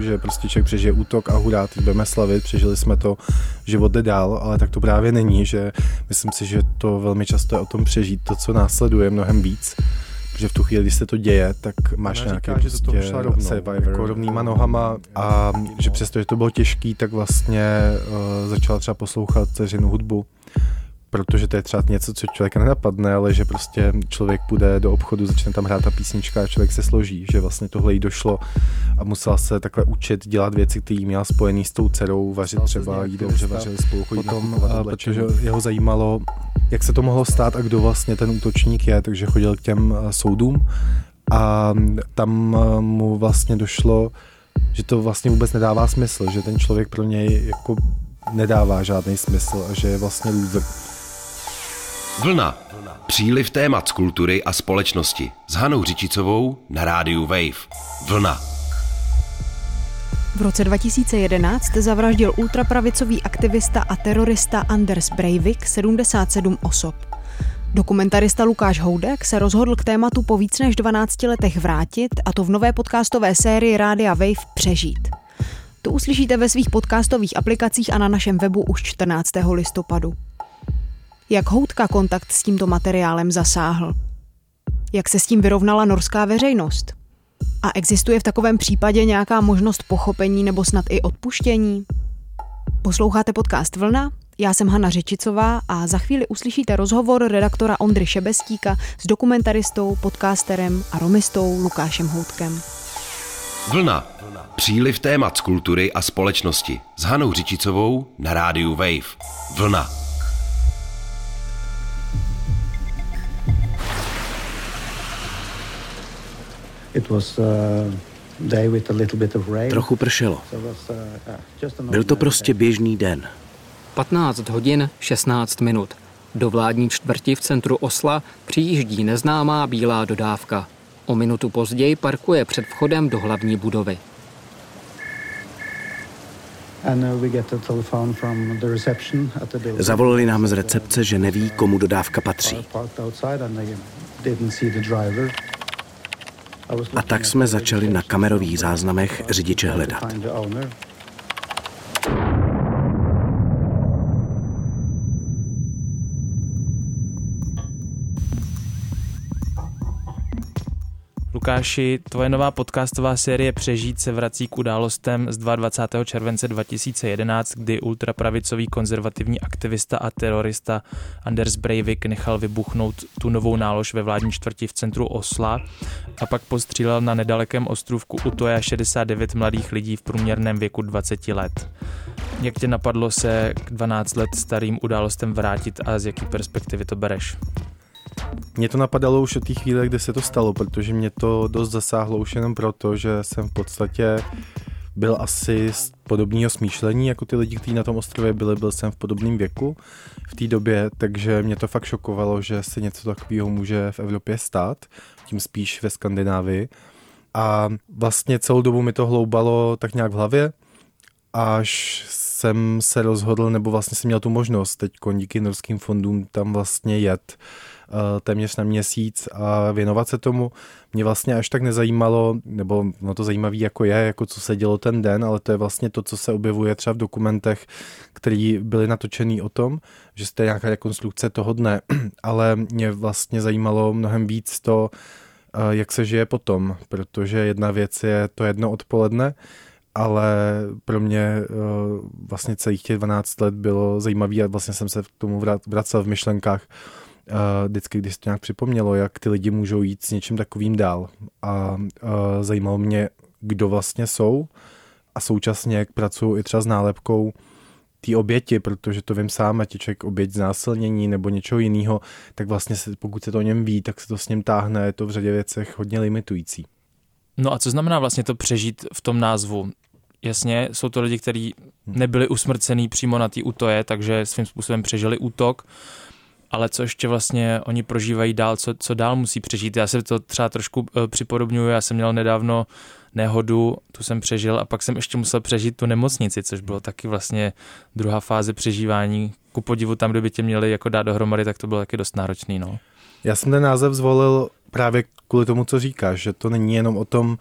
že prostě člověk přežije útok a hurá, teď budeme slavit, přežili jsme to, život jde dál, ale tak to právě není, že myslím si, že to velmi často je o tom přežít to, co následuje mnohem víc že v tu chvíli, když se to děje, tak máš Ona nějaký říká, prostě že to rovnou, survivor. jako rovnýma nohama a že přesto, že to bylo těžký, tak vlastně uh, začala třeba poslouchat dceřinu hudbu protože to je třeba něco, co člověka nenapadne, ale že prostě člověk půjde do obchodu, začne tam hrát ta písnička a člověk se složí, že vlastně tohle jí došlo a musela se takhle učit dělat věci, které měla spojený s tou dcerou, vařit třeba, jí dobře vařili spolu, chodit Potom, na protože jeho zajímalo, jak se to mohlo stát a kdo vlastně ten útočník je, takže chodil k těm soudům a tam mu vlastně došlo, že to vlastně vůbec nedává smysl, že ten člověk pro něj jako nedává žádný smysl a že je vlastně loser. Vlna. Příliv témat z kultury a společnosti s Hanou Řičicovou na rádiu Wave. Vlna. V roce 2011 zavraždil ultrapravicový aktivista a terorista Anders Breivik 77 osob. Dokumentarista Lukáš Houdek se rozhodl k tématu po víc než 12 letech vrátit a to v nové podcastové sérii Rádia Wave přežít. To uslyšíte ve svých podcastových aplikacích a na našem webu už 14. listopadu. Jak houtka kontakt s tímto materiálem zasáhl? Jak se s tím vyrovnala norská veřejnost? A existuje v takovém případě nějaká možnost pochopení nebo snad i odpuštění? Posloucháte podcast Vlna? Já jsem Hana Řečicová a za chvíli uslyšíte rozhovor redaktora Ondry Šebestíka s dokumentaristou, podcasterem a romistou Lukášem Houtkem. Vlna. Příliv témat z kultury a společnosti s Hanou Řičicovou na rádiu Wave. Vlna. Trochu pršelo. Uh, Byl to prostě běžný den. 15 hodin 16 minut. Do vládní čtvrti v centru Osla přijíždí neznámá bílá dodávka. O minutu později parkuje před vchodem do hlavní budovy. Uh, Zavolali nám z recepce, že neví, komu dodávka patří. A tak jsme začali na kamerových záznamech řidiče hledat. Lukáši, tvoje nová podcastová série Přežít se vrací k událostem z 22. července 2011, kdy ultrapravicový konzervativní aktivista a terorista Anders Breivik nechal vybuchnout tu novou nálož ve vládní čtvrti v centru Osla a pak postřílel na nedalekém ostrovku Utoja 69 mladých lidí v průměrném věku 20 let. Jak tě napadlo se k 12 let starým událostem vrátit a z jaký perspektivy to bereš? Mě to napadalo už od té chvíle, kdy se to stalo, protože mě to dost zasáhlo už jenom proto, že jsem v podstatě byl asi z podobného smýšlení jako ty lidi, kteří na tom ostrově byli, byl jsem v podobném věku v té době, takže mě to fakt šokovalo, že se něco takového může v Evropě stát, tím spíš ve Skandinávii. A vlastně celou dobu mi to hloubalo tak nějak v hlavě, až jsem se rozhodl, nebo vlastně jsem měl tu možnost teď díky norským fondům tam vlastně jet téměř na měsíc a věnovat se tomu. Mě vlastně až tak nezajímalo, nebo no to zajímavé jako je, jako co se dělo ten den, ale to je vlastně to, co se objevuje třeba v dokumentech, které byly natočený o tom, že je nějaká rekonstrukce toho dne, ale mě vlastně zajímalo mnohem víc to, eh, jak se žije potom, protože jedna věc je to jedno odpoledne, ale pro mě uh, vlastně celých těch 12 let bylo zajímavé a vlastně jsem se k tomu vracel v myšlenkách, vždycky, když se to nějak připomnělo, jak ty lidi můžou jít s něčím takovým dál. A zajímalo mě, kdo vlastně jsou a současně, jak pracují i třeba s nálepkou té oběti, protože to vím sám, ať je člověk oběť znásilnění nebo něčeho jiného, tak vlastně se, pokud se to o něm ví, tak se to s ním táhne, je to v řadě věcech hodně limitující. No a co znamená vlastně to přežít v tom názvu? Jasně, jsou to lidi, kteří nebyli usmrcený přímo na té útoje, takže svým způsobem přežili útok, ale co ještě vlastně oni prožívají dál, co, co dál musí přežít. Já se to třeba trošku uh, připodobňuju, já jsem měl nedávno nehodu, tu jsem přežil a pak jsem ještě musel přežít tu nemocnici, což bylo taky vlastně druhá fáze přežívání. Ku podivu tam, kdyby tě měli jako dát dohromady, tak to bylo taky dost náročný. No. Já jsem ten název zvolil právě kvůli tomu, co říkáš, že to není jenom o tom,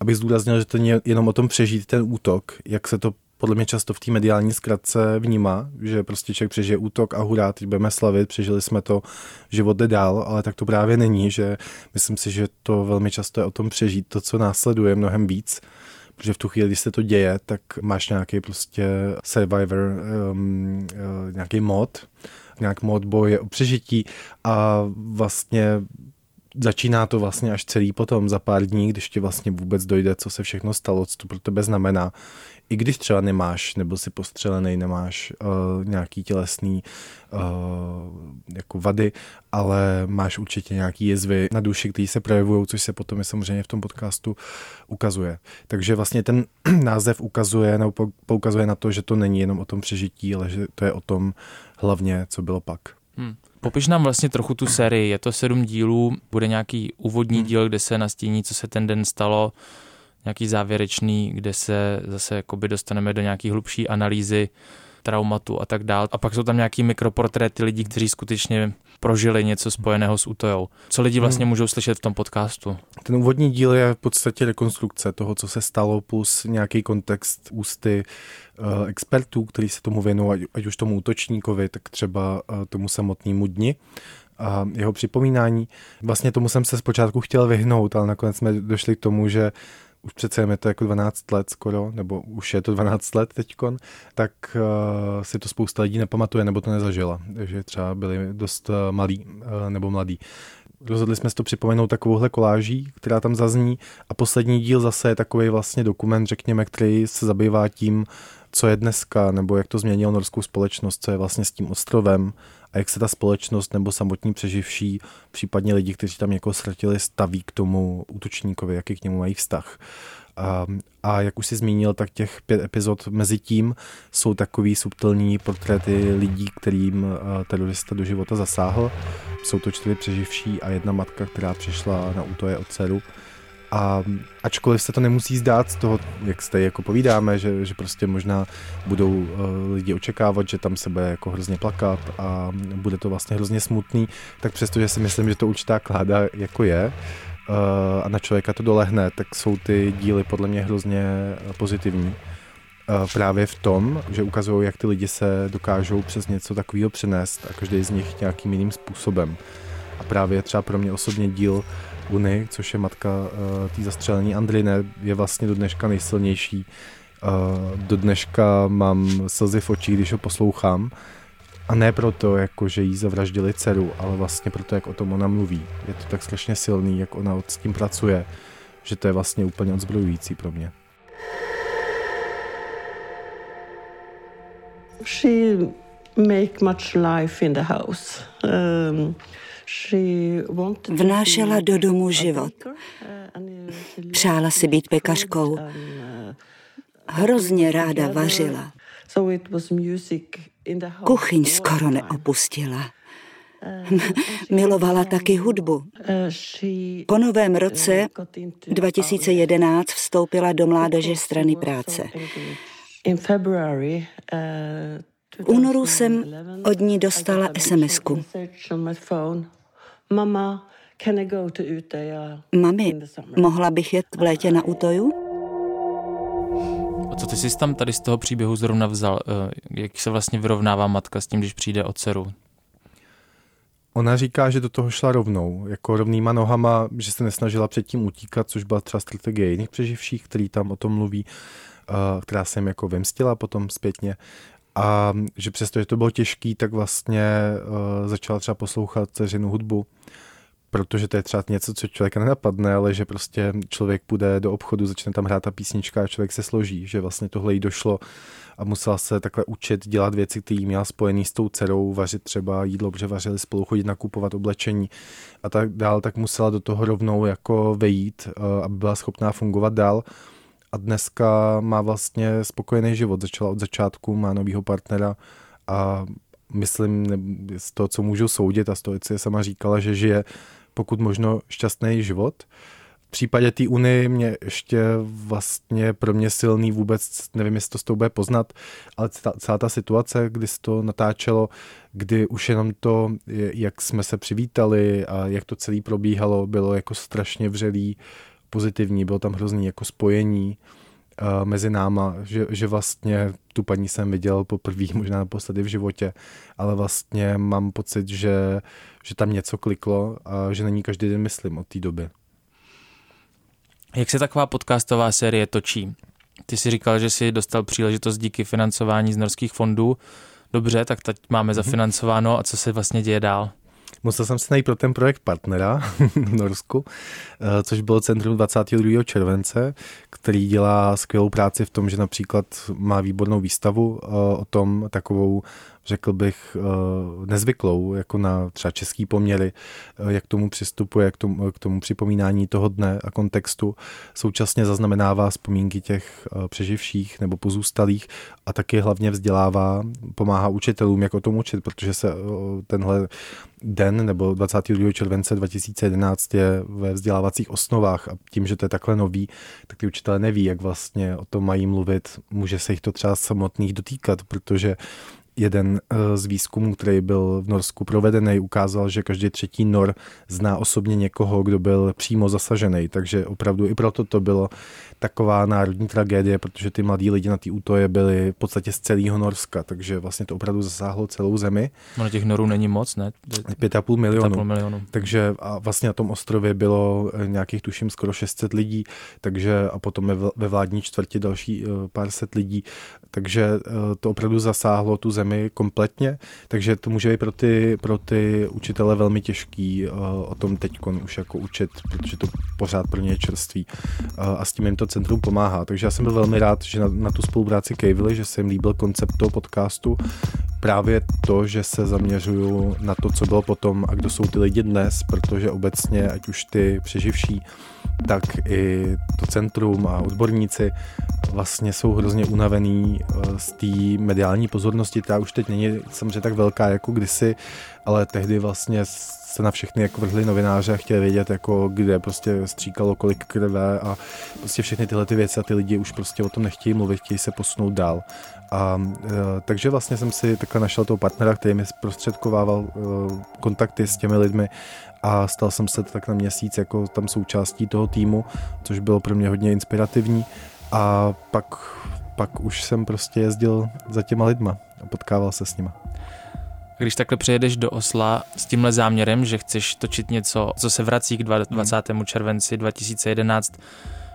abych zdůraznil, že to není jenom o tom přežít ten útok, jak se to podle mě často v té mediální zkratce vnímá, že prostě člověk přežije útok a hurá, teď budeme slavit, přežili jsme to, život jde dál, ale tak to právě není, že myslím si, že to velmi často je o tom přežít to, co následuje mnohem víc, protože v tu chvíli, když se to děje, tak máš nějaký prostě survivor, um, uh, nějaký mod, nějak mod boje o přežití a vlastně začíná to vlastně až celý potom za pár dní, když ti vlastně vůbec dojde, co se všechno stalo, co to pro tebe znamená. I když třeba nemáš, nebo si postřelený, nemáš uh, nějaký tělesný uh, jako vady, ale máš určitě nějaký jezvy na duši, které se projevují, což se potom je samozřejmě v tom podcastu ukazuje. Takže vlastně ten název ukazuje, nebo poukazuje na to, že to není jenom o tom přežití, ale že to je o tom hlavně, co bylo pak. Hmm. Popiš nám vlastně trochu tu sérii. Je to sedm dílů, bude nějaký úvodní hmm. díl, kde se nastíní, co se ten den stalo, nějaký závěrečný, kde se zase jakoby dostaneme do nějaký hlubší analýzy traumatu a tak dál. A pak jsou tam nějaký mikroportréty lidí, kteří skutečně prožili něco spojeného s útojou. Co lidi vlastně hmm. můžou slyšet v tom podcastu? Ten úvodní díl je v podstatě rekonstrukce toho, co se stalo, plus nějaký kontext ústy uh, expertů, kteří se tomu věnují, ať, ať už tomu útočníkovi, tak třeba uh, tomu samotnému dni a jeho připomínání. Vlastně tomu jsem se zpočátku chtěl vyhnout, ale nakonec jsme došli k tomu, že už přece je to jako 12 let skoro, nebo už je to 12 let teďkon, tak uh, si to spousta lidí nepamatuje nebo to nezažila, že třeba byli dost uh, malí uh, nebo mladí. Rozhodli jsme si to připomenout takovouhle koláží, která tam zazní a poslední díl zase je takový vlastně dokument, řekněme, který se zabývá tím, co je dneska, nebo jak to změnilo norskou společnost, co je vlastně s tím ostrovem, a jak se ta společnost nebo samotní přeživší, případně lidi, kteří tam jako ztratili, staví k tomu útočníkovi, jaký k němu mají vztah. A, a jak už si zmínil, tak těch pět epizod mezi tím jsou takový subtilní portréty lidí, kterým terorista do života zasáhl. Jsou to čtyři přeživší a jedna matka, která přišla na útoje od dceru. A ačkoliv se to nemusí zdát z toho, jak jste jako povídáme, že, že prostě možná budou uh, lidi očekávat, že tam se bude jako hrozně plakat a bude to vlastně hrozně smutný, tak přestože si myslím, že to určitá kláda jako je uh, a na člověka to dolehne, tak jsou ty díly podle mě hrozně pozitivní. Uh, právě v tom, že ukazují, jak ty lidi se dokážou přes něco takového přenést a každý z nich nějakým jiným způsobem. A právě třeba pro mě osobně díl Uny, což je matka uh, té zastřelení Andrine, je vlastně do dneška nejsilnější. Uh, do dneška mám slzy v očích, když ho poslouchám. A ne proto, jako, že jí zavraždili dceru, ale vlastně proto, jak o tom ona mluví. Je to tak strašně silný, jak ona s tím pracuje, že to je vlastně úplně odzbrojující pro mě. She make much life in the house. Um, Vnášela do domu život. Přála si být pekařkou. Hrozně ráda vařila. Kuchyň skoro neopustila. Milovala taky hudbu. Po novém roce 2011 vstoupila do mládeže strany práce. V únoru jsem od ní dostala SMS-ku. Mama, can I go to Utöja? Mami, mohla bych jet v létě na Utoju? A co ty jsi tam tady z toho příběhu zrovna vzal? Eh, jak se vlastně vyrovnává matka s tím, když přijde o dceru? Ona říká, že do toho šla rovnou, jako rovnýma nohama, že se nesnažila předtím utíkat, což byla třeba strategie jiných přeživších, který tam o tom mluví, eh, která se jim jako vymstila potom zpětně. A že přesto, že to bylo těžký, tak vlastně uh, začala třeba poslouchat dceřinu hudbu, protože to je třeba něco, co člověka nenapadne, ale že prostě člověk půjde do obchodu, začne tam hrát ta písnička a člověk se složí, že vlastně tohle jí došlo a musela se takhle učit dělat věci, které měla spojený s tou dcerou, vařit třeba jídlo, protože vařili spolu, chodit nakupovat oblečení a tak dál, tak musela do toho rovnou jako vejít, uh, aby byla schopná fungovat dál a dneska má vlastně spokojený život. Začala od začátku, má novýho partnera a myslím z toho, co můžu soudit a z toho, co je sama říkala, že žije pokud možno šťastný život. v případě té Unie mě ještě vlastně pro mě silný vůbec, nevím, jestli to s tou bude poznat, ale celá ta situace, kdy se to natáčelo, kdy už jenom to, jak jsme se přivítali a jak to celé probíhalo, bylo jako strašně vřelý, pozitivní, bylo tam hrozný jako spojení uh, mezi náma, že, že vlastně tu paní jsem viděl poprvé, možná naposledy v životě, ale vlastně mám pocit, že, že tam něco kliklo a že na ní každý den myslím od té doby. Jak se taková podcastová série točí? Ty jsi říkal, že jsi dostal příležitost díky financování z norských fondů. Dobře, tak teď máme mhm. zafinancováno a co se vlastně děje dál? Musel jsem si najít pro ten projekt partnera v Norsku, eh, což bylo Centrum 22. července, který dělá skvělou práci v tom, že například má výbornou výstavu eh, o tom, takovou řekl bych, eh, nezvyklou, jako na třeba český poměry, eh, jak tomu přistupuje, k tomu, k tomu připomínání toho dne a kontextu. Současně zaznamenává vzpomínky těch eh, přeživších nebo pozůstalých a taky hlavně vzdělává, pomáhá učitelům, jak o tom učit, protože se tenhle den nebo 22. července 2011 je ve vzdělávacích osnovách a tím, že to je takhle nový, tak ty učitelé neví, jak vlastně o tom mají mluvit. Může se jich to třeba samotných dotýkat, protože jeden eh, z výzkumů, který byl v Norsku provedený, ukázal, že každý třetí Nor zná osobně někoho, kdo byl přímo zasažený. Takže opravdu i proto to bylo taková národní tragédie, protože ty mladí lidi na té útoje byli v podstatě z celého Norska, takže vlastně to opravdu zasáhlo celou zemi. No na těch Norů není moc, ne? 5,5 milionů. milionu. Takže a vlastně na tom ostrově bylo eh, nějakých tuším skoro 600 lidí, takže a potom ve vládní čtvrti další eh, pár set lidí, takže to opravdu zasáhlo tu zemi zemi kompletně, takže to může být pro ty, pro ty učitele velmi těžký uh, o tom teď už jako učit, protože to pořád pro ně je čerství uh, a s tím jim to centrum pomáhá. Takže já jsem byl velmi rád, že na, na tu spolupráci kejvili, že se jim líbil koncept toho podcastu, právě to, že se zaměřuju na to, co bylo potom a kdo jsou ty lidi dnes, protože obecně, ať už ty přeživší, tak i to centrum a odborníci vlastně jsou hrozně unavený eh, z té mediální pozornosti, která už teď není samozřejmě tak velká jako kdysi, ale tehdy vlastně se na všechny jako vrhli novináře a chtěli vědět, jako kde prostě stříkalo kolik krve a prostě všechny tyhle ty věci a ty lidi už prostě o tom nechtějí mluvit, chtějí se posunout dál. A e, takže vlastně jsem si takhle našel toho partnera, který mi zprostředkovával e, kontakty s těmi lidmi a stal jsem se tak na měsíc jako tam součástí toho týmu, což bylo pro mě hodně inspirativní a pak, pak už jsem prostě jezdil za těma lidma a potkával se s nima. Když takhle přijedeš do Osla s tímhle záměrem, že chceš točit něco, co se vrací k 20. Hmm. červenci 2011,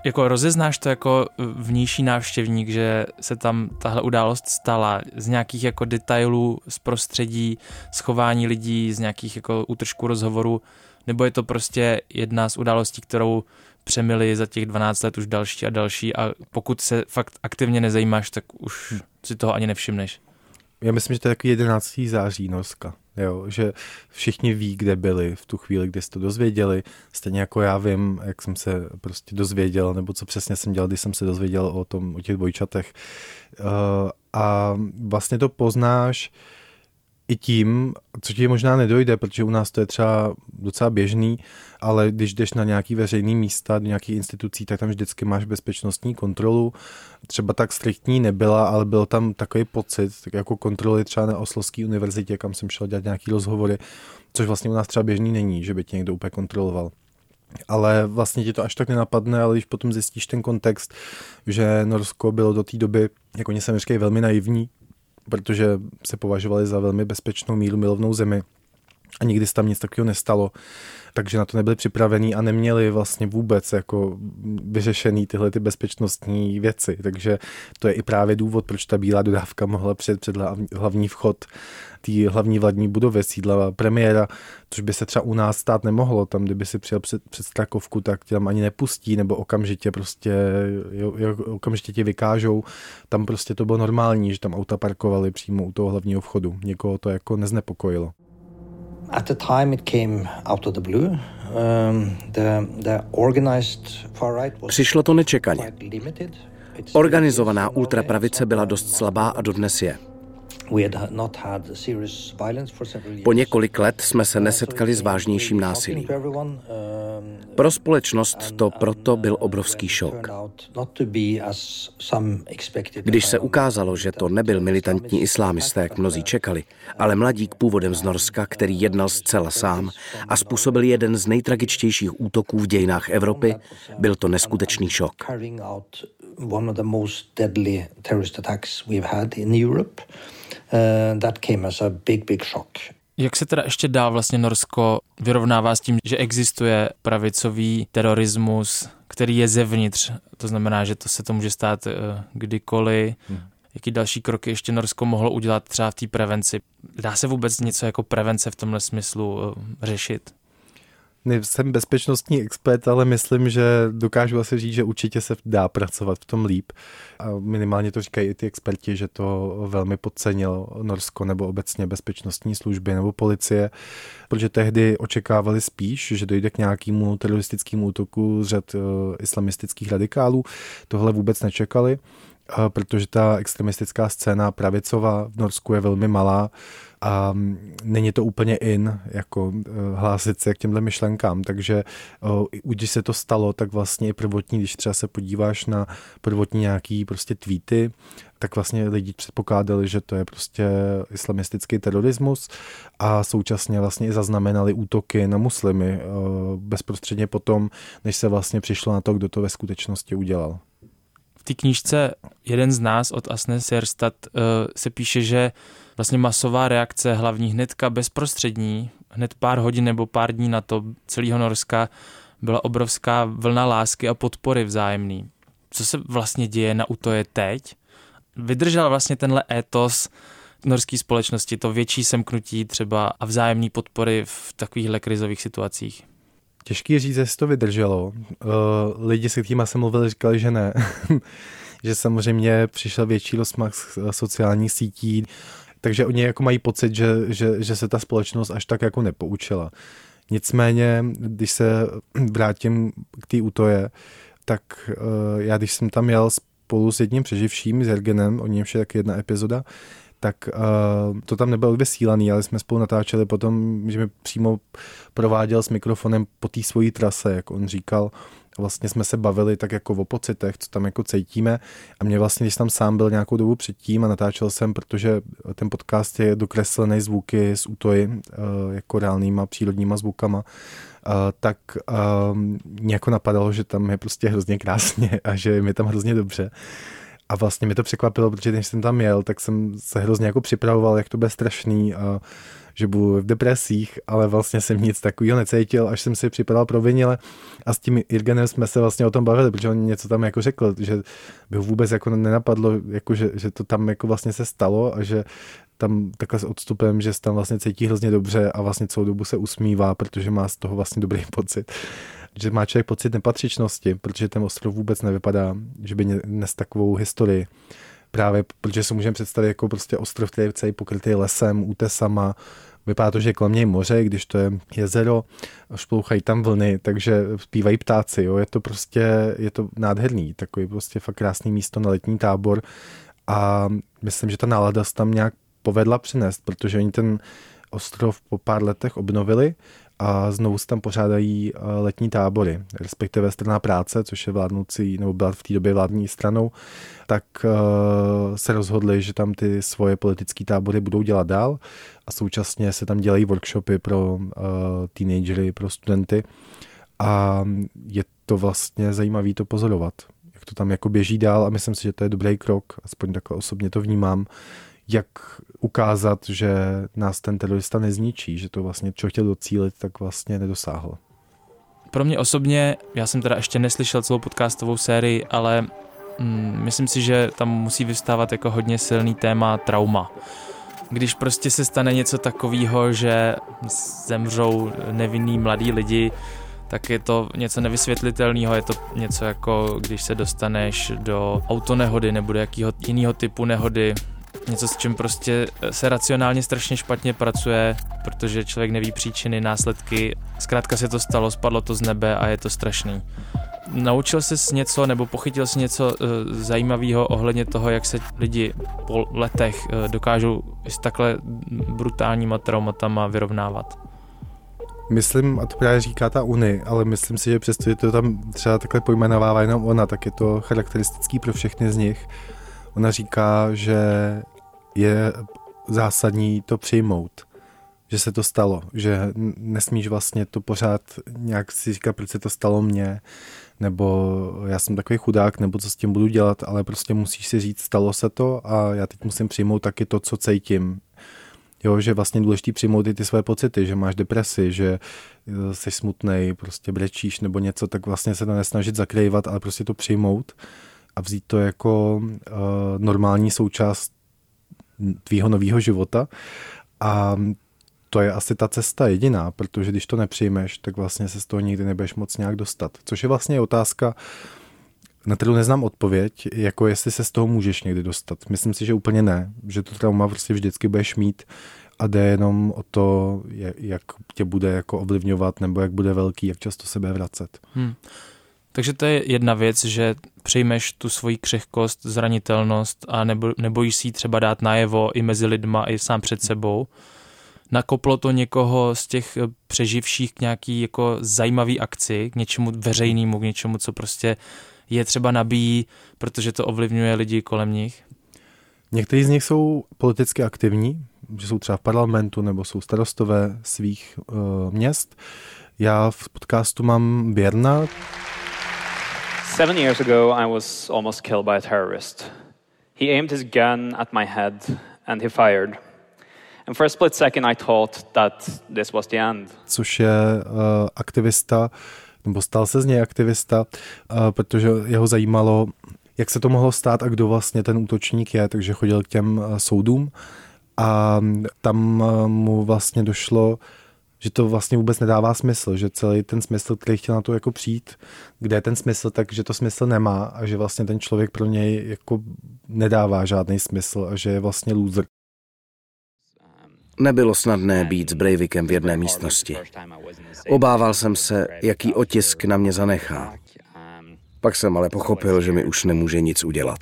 jako rozeznáš to jako vnější návštěvník, že se tam tahle událost stala z nějakých jako detailů z prostředí, schování lidí, z nějakých jako útržků rozhovoru, nebo je to prostě jedna z událostí, kterou přemili za těch 12 let už další a další a pokud se fakt aktivně nezajímáš, tak už si toho ani nevšimneš. Já myslím, že to je takový 11. září Norska. Jo, že všichni ví, kde byli v tu chvíli, kdy jste to dozvěděli. Stejně jako já vím, jak jsem se prostě dozvěděl, nebo co přesně jsem dělal, když jsem se dozvěděl o tom, o těch dvojčatech. Uh, a vlastně to poznáš i tím, co ti možná nedojde, protože u nás to je třeba docela běžný, ale když jdeš na nějaký veřejný místa, do nějakých institucí, tak tam vždycky máš bezpečnostní kontrolu. Třeba tak striktní nebyla, ale byl tam takový pocit, tak jako kontroly třeba na Oslovské univerzitě, kam jsem šel dělat nějaký rozhovory, což vlastně u nás třeba běžný není, že by tě někdo úplně kontroloval ale vlastně ti to až tak nenapadne, ale když potom zjistíš ten kontext, že Norsko bylo do té doby, jako oni se říkají, velmi naivní, protože se považovali za velmi bezpečnou míru milovnou zemi a nikdy se tam nic takového nestalo, takže na to nebyli připravení a neměli vlastně vůbec jako vyřešený tyhle ty bezpečnostní věci, takže to je i právě důvod, proč ta bílá dodávka mohla před, před hlavní vchod té hlavní vládní budovy sídla premiéra, což by se třeba u nás stát nemohlo. Tam, kdyby si přijel před, před Strakovku, tak tě tam ani nepustí, nebo okamžitě prostě, jo, jo, okamžitě tě vykážou. Tam prostě to bylo normální, že tam auta parkovali přímo u toho hlavního vchodu. Někoho to jako neznepokojilo. At the time it came out of the blue. Um, the, the organized far right was Přišlo to nečekaně. Organizovaná ultrapravice byla dost slabá a dodnes je. Po několik let jsme se nesetkali s vážnějším násilím. Pro společnost to proto byl obrovský šok. Když se ukázalo, že to nebyl militantní islámisté, jak mnozí čekali, ale mladík původem z Norska, který jednal zcela sám a způsobil jeden z nejtragičtějších útoků v dějinách Evropy, byl to neskutečný šok one of the most deadly terrorist attacks we've had in Europe. Uh, that came as a big, big shock. Jak se teda ještě dál vlastně Norsko vyrovnává s tím, že existuje pravicový terorismus, který je zevnitř, to znamená, že to se to může stát uh, kdykoliv. Hmm. Jaký další kroky ještě Norsko mohlo udělat třeba v té prevenci? Dá se vůbec něco jako prevence v tomhle smyslu uh, řešit? Nejsem bezpečnostní expert, ale myslím, že dokážu asi říct, že určitě se dá pracovat v tom líp. A minimálně to říkají i ty experti, že to velmi podcenilo Norsko nebo obecně bezpečnostní služby nebo policie, protože tehdy očekávali spíš, že dojde k nějakému teroristickému útoku z řad uh, islamistických radikálů. Tohle vůbec nečekali, uh, protože ta extremistická scéna pravicová v Norsku je velmi malá a není to úplně in, jako eh, hlásit se k těmhle myšlenkám, takže když se to stalo, tak vlastně prvotní, když třeba se podíváš na prvotní nějaký prostě tweety, tak vlastně lidi předpokládali, že to je prostě islamistický terorismus a současně vlastně i zaznamenali útoky na muslimy bezprostředně potom, než se vlastně přišlo na to, kdo to ve skutečnosti udělal. Té knížce Jeden z nás od Asne Serstad uh, se píše, že vlastně masová reakce hlavní hnedka bezprostřední, hned pár hodin nebo pár dní na to celého Norska byla obrovská vlna lásky a podpory vzájemný. Co se vlastně děje na útoje teď? Vydržel vlastně tenhle étos norské společnosti, to větší semknutí třeba a vzájemné podpory v takovýchhle krizových situacích? Těžký říct, jestli to vydrželo. Uh, lidi, se kterými jsem mluvil, říkali, že ne. že samozřejmě přišel větší rozmach sociálních sítí, takže oni jako mají pocit, že, že, že se ta společnost až tak jako nepoučila. Nicméně, když se vrátím k té útoje, tak uh, já když jsem tam jel spolu s jedním přeživším, s Jergenem, o němž je tak jedna epizoda, tak uh, to tam nebylo vysílaný, ale jsme spolu natáčeli potom, že mi přímo prováděl s mikrofonem po té svojí trase, jak on říkal, vlastně jsme se bavili tak jako o pocitech, co tam jako cítíme a mě vlastně, když tam sám byl nějakou dobu předtím a natáčel jsem, protože ten podcast je dokreslený zvuky z útoji, eh, jako reálnýma přírodníma zvukama, eh, tak mě jako napadalo, že tam je prostě hrozně krásně a že mi tam hrozně dobře. A vlastně mi to překvapilo, protože když jsem tam jel, tak jsem se hrozně jako připravoval, jak to bude strašný a že budu v depresích, ale vlastně jsem nic takového necítil, až jsem si připadal provinile a s tím Irgenem jsme se vlastně o tom bavili, protože on něco tam jako řekl, že by ho vůbec jako nenapadlo, jako že, že to tam jako vlastně se stalo a že tam takhle s odstupem, že se tam vlastně cítí hrozně dobře a vlastně celou dobu se usmívá, protože má z toho vlastně dobrý pocit. Že má člověk pocit nepatřičnosti, protože ten ostrov vůbec nevypadá, že by nes takovou historii. Právě protože si můžeme představit jako prostě ostrov, který je celý pokrytý lesem, útesama, Vypadá to, že je kolem něj moře, když to je jezero, šplouchají tam vlny, takže zpívají ptáci, jo. je to prostě, je to nádherný, takový prostě fakt krásný místo na letní tábor. A myslím, že ta nálada se tam nějak povedla přinést, protože oni ten ostrov po pár letech obnovili a znovu se tam pořádají eh, letní tábory, respektive strana práce, což je vládnoucí, nebo byla v té době vládní stranou, tak uh, se rozhodli, že tam ty svoje politické tábory budou dělat dál a současně se tam dělají workshopy pro uh, teenagery, pro studenty. A je to vlastně zajímavé to pozorovat, jak to tam jako běží dál a myslím si, že to je dobrý krok, aspoň takhle osobně to vnímám, jak ukázat, že nás ten terorista nezničí, že to vlastně, co chtěl docílit, tak vlastně nedosáhl. Pro mě osobně, já jsem teda ještě neslyšel celou podcastovou sérii, ale mm, myslím si, že tam musí vystávat jako hodně silný téma trauma. Když prostě se stane něco takového, že zemřou nevinní mladí lidi, tak je to něco nevysvětlitelného, je to něco jako když se dostaneš do autonehody nebo do jakého jiného typu nehody, něco, s čím prostě se racionálně strašně špatně pracuje, protože člověk neví příčiny, následky. Zkrátka se to stalo, spadlo to z nebe a je to strašný. naučil jsi něco nebo pochytil jsi něco uh, zajímavého ohledně toho, jak se lidi po letech uh, dokážou s takhle brutálníma traumatama vyrovnávat? Myslím, a to právě říká ta Uni, ale myslím si, že přesto, to tam třeba takhle pojmenovává jenom ona, tak je to charakteristický pro všechny z nich. Ona říká, že je zásadní to přijmout, že se to stalo, že nesmíš vlastně to pořád nějak si říkat, proč se to stalo mně, nebo já jsem takový chudák, nebo co s tím budu dělat, ale prostě musíš si říct, stalo se to a já teď musím přijmout taky to, co cítím. Jo, že vlastně důležitý přijmout i ty své pocity, že máš depresi, že eh, jsi smutný, prostě brečíš nebo něco, tak vlastně se to nesnažit zakrývat, ale prostě to přijmout a vzít to jako uh, normální součást tvýho nového života. A to je asi ta cesta jediná, protože když to nepřijmeš, tak vlastně se z toho nikdy nebudeš moc nějak dostat. Což je vlastně otázka, na kterou neznám odpověď, jako jestli se z toho můžeš někdy dostat. Myslím si, že úplně ne, že to trauma prostě vždycky budeš mít a jde jenom o to, jak tě bude jako ovlivňovat nebo jak bude velký, jak často se bude vracet. Hmm. Takže to je jedna věc, že přijmeš tu svoji křehkost, zranitelnost a nebo, nebojíš si ji třeba dát najevo i mezi lidma, i sám před sebou. Nakoplo to někoho z těch přeživších k nějaký jako zajímavý akci, k něčemu veřejnému, k něčemu, co prostě je třeba nabíjí, protože to ovlivňuje lidi kolem nich? Někteří z nich jsou politicky aktivní, že jsou třeba v parlamentu nebo jsou starostové svých uh, měst. Já v podcastu mám Běrna. Seven years ago I was almost killed by a terrorist. He aimed his gun at my head and he fired. And for a split second I thought that this was the end. Což je uh, aktivista nebo stal se z něj aktivista, protože jeho zajímalo, jak se to mohlo stát a kdo vlastně ten útočník je, takže chodil k těm soudům a tam mu vlastně došlo, že to vlastně vůbec nedává smysl, že celý ten smysl, který chtěl na to jako přijít, kde je ten smysl, takže to smysl nemá a že vlastně ten člověk pro něj jako nedává žádný smysl a že je vlastně loser. Nebylo snadné být s Breivikem v jedné místnosti. Obával jsem se, jaký otisk na mě zanechá. Pak jsem ale pochopil, že mi už nemůže nic udělat.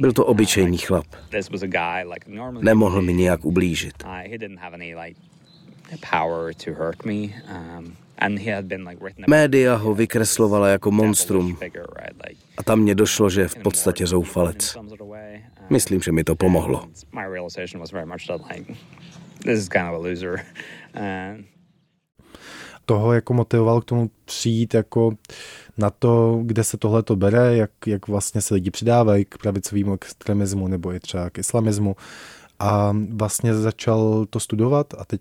Byl to obyčejný chlap. Nemohl mi nijak ublížit. Média ho vykreslovala jako monstrum a tam mě došlo, že je v podstatě zoufalec. Myslím, že mi to pomohlo. Toho jako motivoval k tomu přijít jako na to, kde se tohle to bere, jak, jak vlastně se lidi přidávají k pravicovému extremismu nebo i třeba k islamismu a vlastně začal to studovat a teď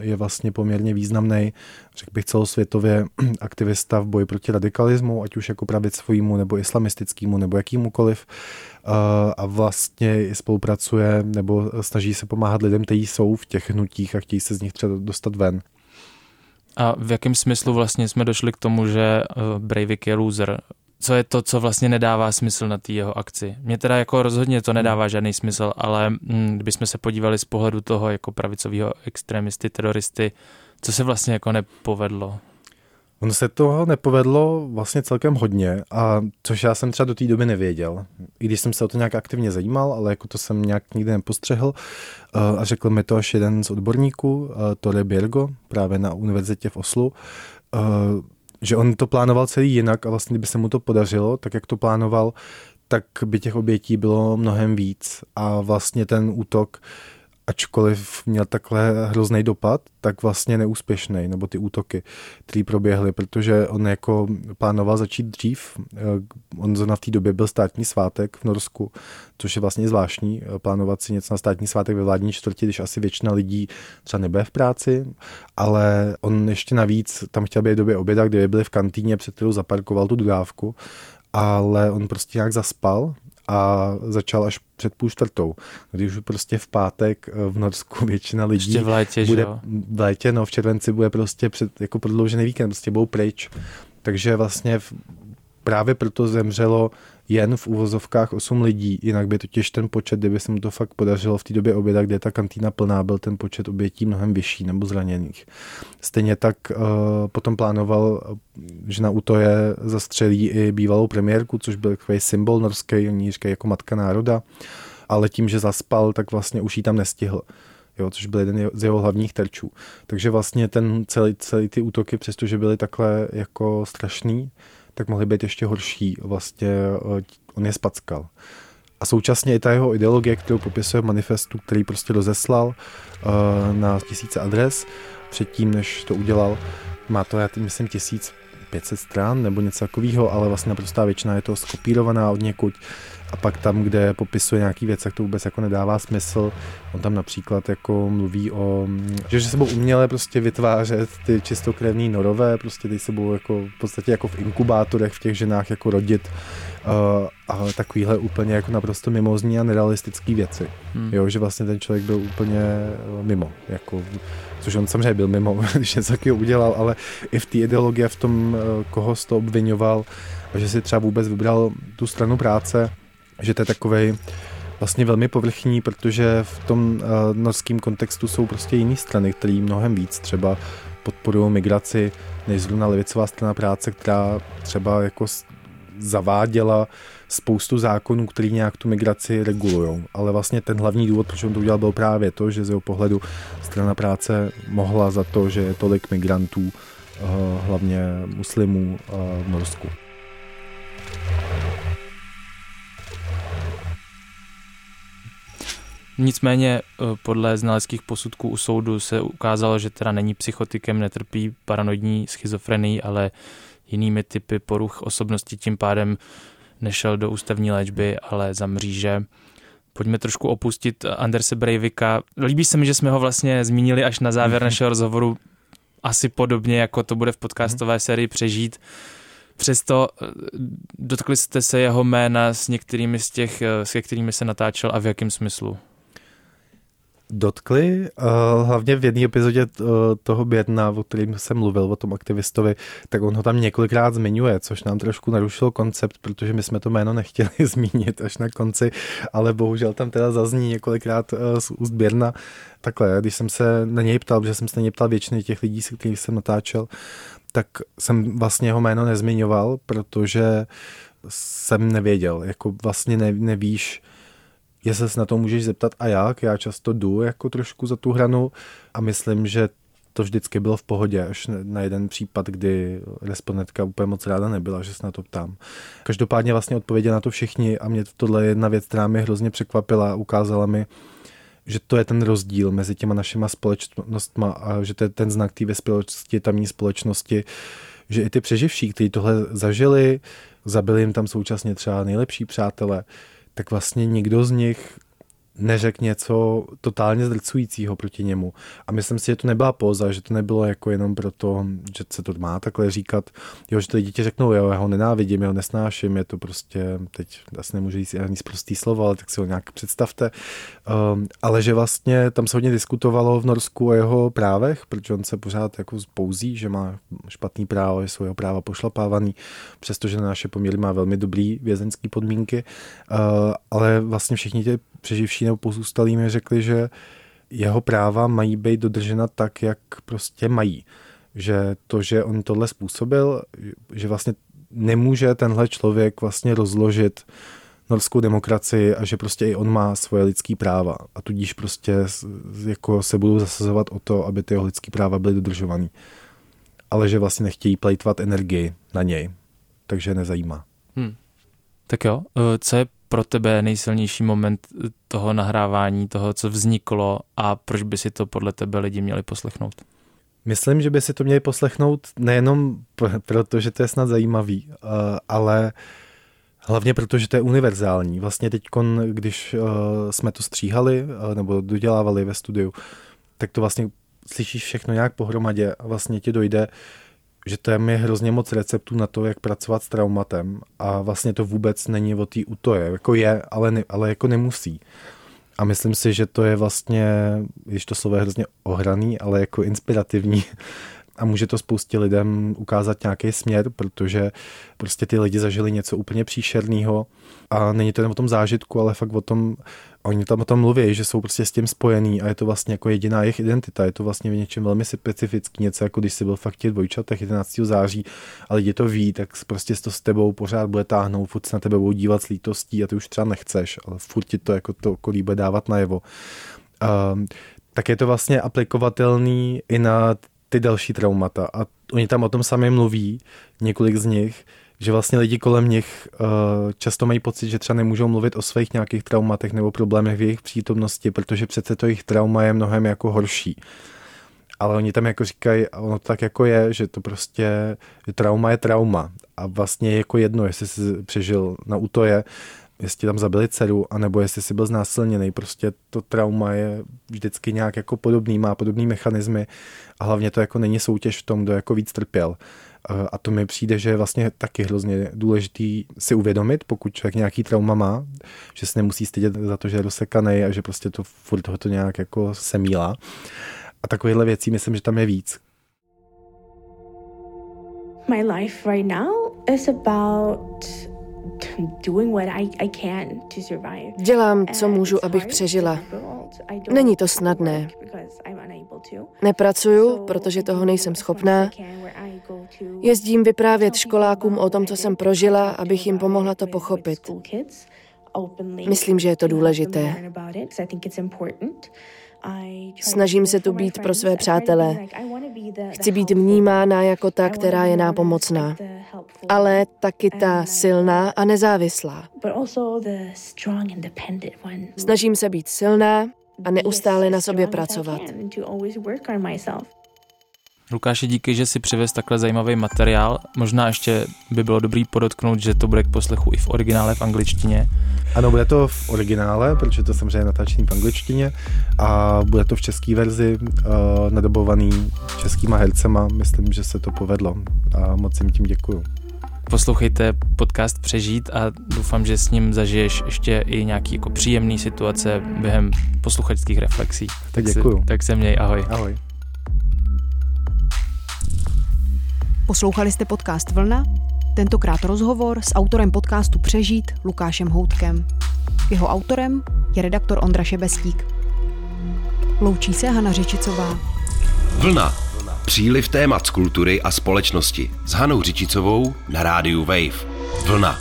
je vlastně poměrně významný, řekl bych celosvětově, aktivista v boji proti radikalismu, ať už jako pravicovýmu nebo islamistickému nebo jakýmukoliv a vlastně spolupracuje nebo snaží se pomáhat lidem, kteří jsou v těch hnutích a chtějí se z nich třeba dostat ven. A v jakém smyslu vlastně jsme došli k tomu, že eh, Breivik je loser? co je to, co vlastně nedává smysl na té jeho akci. Mně teda jako rozhodně to nedává žádný smysl, ale hm, kdybychom se podívali z pohledu toho jako pravicového extremisty, teroristy, co se vlastně jako nepovedlo? Ono se toho nepovedlo vlastně celkem hodně, a což já jsem třeba do té doby nevěděl. I když jsem se o to nějak aktivně zajímal, ale jako to jsem nějak nikdy nepostřehl. Eh, a řekl mi to až jeden z odborníků, eh, Tore Biergo, právě na univerzitě v Oslu, eh, že on to plánoval celý jinak a vlastně kdyby se mu to podařilo, tak jak to plánoval, tak by těch obětí bylo mnohem víc a vlastně ten útok ačkoliv měl takhle hrozný dopad, tak vlastně neúspěšný, nebo ty útoky, které proběhly, protože on jako plánoval začít dřív, eh, on zrovna v té době byl státní svátek v Norsku, což je vlastně zvláštní, eh, plánovat si něco na státní svátek ve vládní čtvrti, když asi většina lidí třeba nebude v práci, ale on ještě navíc tam chtěl být v době oběda, kdy byli v kantýně, před kterou zaparkoval tu dodávku, ale on prostě nějak zaspal a začal až před půl čtvrtou. Když už prostě v pátek eh, v Norsku většina lidí Ještě v létě, bude, že v létě, no v červenci bude prostě před, jako prodloužený víkend, prostě budou pryč. Takže vlastně v, právě proto zemřelo jen v uvozovkách 8 lidí, jinak by totiž ten počet, kdyby se mu to fakt podařilo v té době oběda, kde je ta kantýna plná, byl ten počet obětí mnohem vyšší nebo zraněných. Stejně tak uh, potom plánoval, že na útoje zastřelí i bývalou premiérku, což byl takový symbol norský, oni říkají jako matka národa, ale tím, že zaspal, tak vlastně už ji tam nestihl jo, což byl jeden z jeho hlavních terčů. Takže vlastně ten celý, celý ty útoky, přestože byly takhle jako strašný, tak mohly být ještě horší. Vlastně eh, on je spackal. A současně i ta jeho ideologie, kterou popisuje v manifestu, který prostě rozeslal uh, na tisíce adres předtím, než to udělal, má to, já tím myslím, 1500 stran nebo něco takového, ale vlastně naprostá většina je to skopírovaná od někud a pak tam, kde popisuje nějaký věc, tak to vůbec jako nedává smysl. On tam například jako mluví o, že, že se budou uměle prostě vytvářet ty čistokrevný norové, prostě ty se budou jako v podstatě jako v inkubátorech v těch ženách jako rodit uh, a takovýhle úplně jako naprosto mimozní a nerealistický věci. Hmm. Jo, že vlastně ten člověk byl úplně uh, mimo, jako, což on samozřejmě byl mimo, když něco takového udělal, ale i v té ideologii, v tom, uh, koho z toho obvinoval, že si třeba vůbec vybral tu stranu práce, že to je takový vlastně velmi povrchní, protože v tom uh, norském kontextu jsou prostě jiné strany, které mnohem víc třeba podporují migraci, než zrovna levicová strana práce, která třeba jako zaváděla spoustu zákonů, který nějak tu migraci regulují. Ale vlastně ten hlavní důvod, proč on to udělal, byl právě to, že z jeho pohledu strana práce mohla za to, že je tolik migrantů, uh, hlavně muslimů uh, v Norsku. Nicméně eh, podle znaleckých posudků u soudu se ukázalo, že teda není psychotikem, netrpí paranoidní schizofrenii, ale jinými typy poruch osobnosti, tím pádem nešel do ústavní léčby, ale za mříže. Pojďme trošku opustit Anderse Breivika. Líbí se mi, že jsme ho vlastně zmínili až na závěr našeho rozhovoru, asi podobně, jako to bude v podcastové sérii Přežít. Přesto eh, dotkli jste se jeho jména s některými z těch, eh, s kterými se natáčel a v jakém smyslu? Dotkli, uh, hlavně v jedné epizodě uh, toho Běrna, o kterým jsem mluvil, o tom aktivistovi, tak on ho tam několikrát zmiňuje, což nám trošku narušilo koncept, protože my jsme to jméno nechtěli zmínit až na konci, ale bohužel tam teda zazní několikrát uh, z úst Běrna. Takhle, když jsem se na něj ptal, protože jsem se na něj ptal většiny těch lidí, se kterých jsem natáčel, tak jsem vlastně jeho jméno nezmiňoval, protože jsem nevěděl, jako vlastně ne, nevíš, jestli se na to můžeš zeptat a jak. Já často jdu jako trošku za tu hranu a myslím, že to vždycky bylo v pohodě, až na jeden případ, kdy respondentka úplně moc ráda nebyla, že se na to ptám. Každopádně vlastně odpověděli na to všichni a mě tohle je jedna věc, která mě hrozně překvapila ukázala mi, že to je ten rozdíl mezi těma našima společnostma a že to je ten znak té vyspělosti tamní společnosti, že i ty přeživší, kteří tohle zažili, zabili jim tam současně třeba nejlepší přátelé, tak vlastně nikdo z nich neřekl něco totálně zdrcujícího proti němu. A myslím si, že to nebyla póza, že to nebylo jako jenom proto, že se to má takhle říkat, jo, že to děti řeknou, jo, já ho nenávidím, já ho nesnáším, je to prostě, teď asi nemůžu říct ani prostý slovo, ale tak si ho nějak představte. Um, ale že vlastně tam se hodně diskutovalo v Norsku o jeho právech, protože on se pořád jako pouzí, že má špatný právo, že jsou jeho práva pošlapávaný, přestože na naše poměry má velmi dobrý vězeňský podmínky, uh, ale vlastně všichni ti přeživší nebo pozůstalí mi řekli, že jeho práva mají být dodržena tak, jak prostě mají. Že to, že on tohle způsobil, že vlastně nemůže tenhle člověk vlastně rozložit norskou demokracii a že prostě i on má svoje lidské práva a tudíž prostě jako se budou zasazovat o to, aby ty jeho lidské práva byly dodržované. Ale že vlastně nechtějí plejtvat energii na něj, takže nezajímá. Hmm. Tak jo, eh, co je pro tebe nejsilnější moment toho nahrávání, toho, co vzniklo a proč by si to podle tebe lidi měli poslechnout? Myslím, že by si to měli poslechnout nejenom proto, že to je snad zajímavý, eh, ale hlavně proto, že to je univerzální. Vlastně teď, když eh, jsme to stříhali eh, nebo dodělávali ve studiu, tak to vlastně slyšíš všechno nějak pohromadě a vlastně ti dojde, že tam je hrozně moc receptů na to, jak pracovat s traumatem a vlastně to vůbec není o té utoje. Jako je, ale, ne, ale jako nemusí. A myslím si, že to je vlastně, když to slovo je hrozně ohraný, ale jako inspirativní. A může to spoustě lidem ukázat nějaký směr, protože prostě ty lidi zažili něco úplně příšerného a není to jen o tom zážitku, ale fakt o tom, oni tam o tom mluví, že jsou prostě s tím spojený a je to vlastně jako jediná jejich identita, je to vlastně v něčem velmi specifický, něco jako když jsi byl fakt těch dvojčatech 11. září a lidi to ví, tak prostě to s tebou pořád bude táhnout, furt se na tebe budou dívat s lítostí a ty už třeba nechceš, ale furt ti to jako to okolí bude dávat najevo. Um, tak je to vlastně aplikovatelný i na ty další traumata. A oni tam o tom sami mluví, několik z nich, že vlastně lidi kolem nich uh, často mají pocit, že třeba nemůžou mluvit o svých nějakých traumatech nebo problémech v jejich přítomnosti, protože přece to jejich trauma je mnohem jako horší. Ale oni tam jako říkají, ono tak jako je, že to prostě, že trauma je trauma a vlastně je jako jedno, jestli jsi přežil na útoje, jestli tam zabili dceru, anebo jestli jsi byl znásilněný. Prostě to trauma je vždycky nějak jako podobný, má podobný mechanismy a hlavně to jako není soutěž v tom, kdo jako víc trpěl. A to mi přijde, že je vlastně taky hrozně důležitý si uvědomit, pokud člověk nějaký trauma má, že se nemusí stydět za to, že je rozsekaný a že prostě to furt tohoto nějak jako se mílá. A takovýchhle věcí myslím, že tam je víc. My life right now is about Dělám, co můžu, abych přežila. Není to snadné. Nepracuju, protože toho nejsem schopná. Jezdím vyprávět školákům o tom, co jsem prožila, abych jim pomohla to pochopit. Myslím, že je to důležité. Snažím se tu být pro své přátele. Chci být vnímána jako ta, která je nápomocná, ale taky ta silná a nezávislá. Snažím se být silná a neustále na sobě pracovat. Lukáši, díky, že si přivez takhle zajímavý materiál. Možná ještě by bylo dobrý podotknout, že to bude k poslechu i v originále v angličtině. Ano, bude to v originále, protože to samozřejmě natáčení v angličtině a bude to v české verzi uh, nadobovaný českýma hercema. Myslím, že se to povedlo a moc jim tím děkuju. Poslouchejte podcast Přežít a doufám, že s ním zažiješ ještě i nějaký jako příjemný situace během posluchačských reflexí. Tak, tak děkuju. Se, tak se měj, ahoj. Ahoj. Poslouchali jste podcast Vlna? Tentokrát rozhovor s autorem podcastu Přežít Lukášem Houtkem. Jeho autorem je redaktor Ondra Šebestík. Loučí se Hana Řičicová. Vlna. Příliv témat z kultury a společnosti s Hanou Řičicovou na rádiu Wave. Vlna.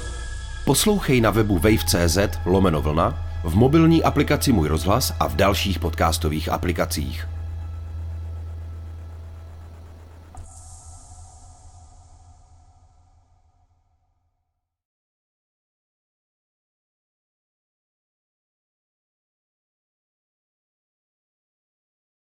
Poslouchej na webu wave.cz lomeno vlna, v mobilní aplikaci Můj rozhlas a v dalších podcastových aplikacích.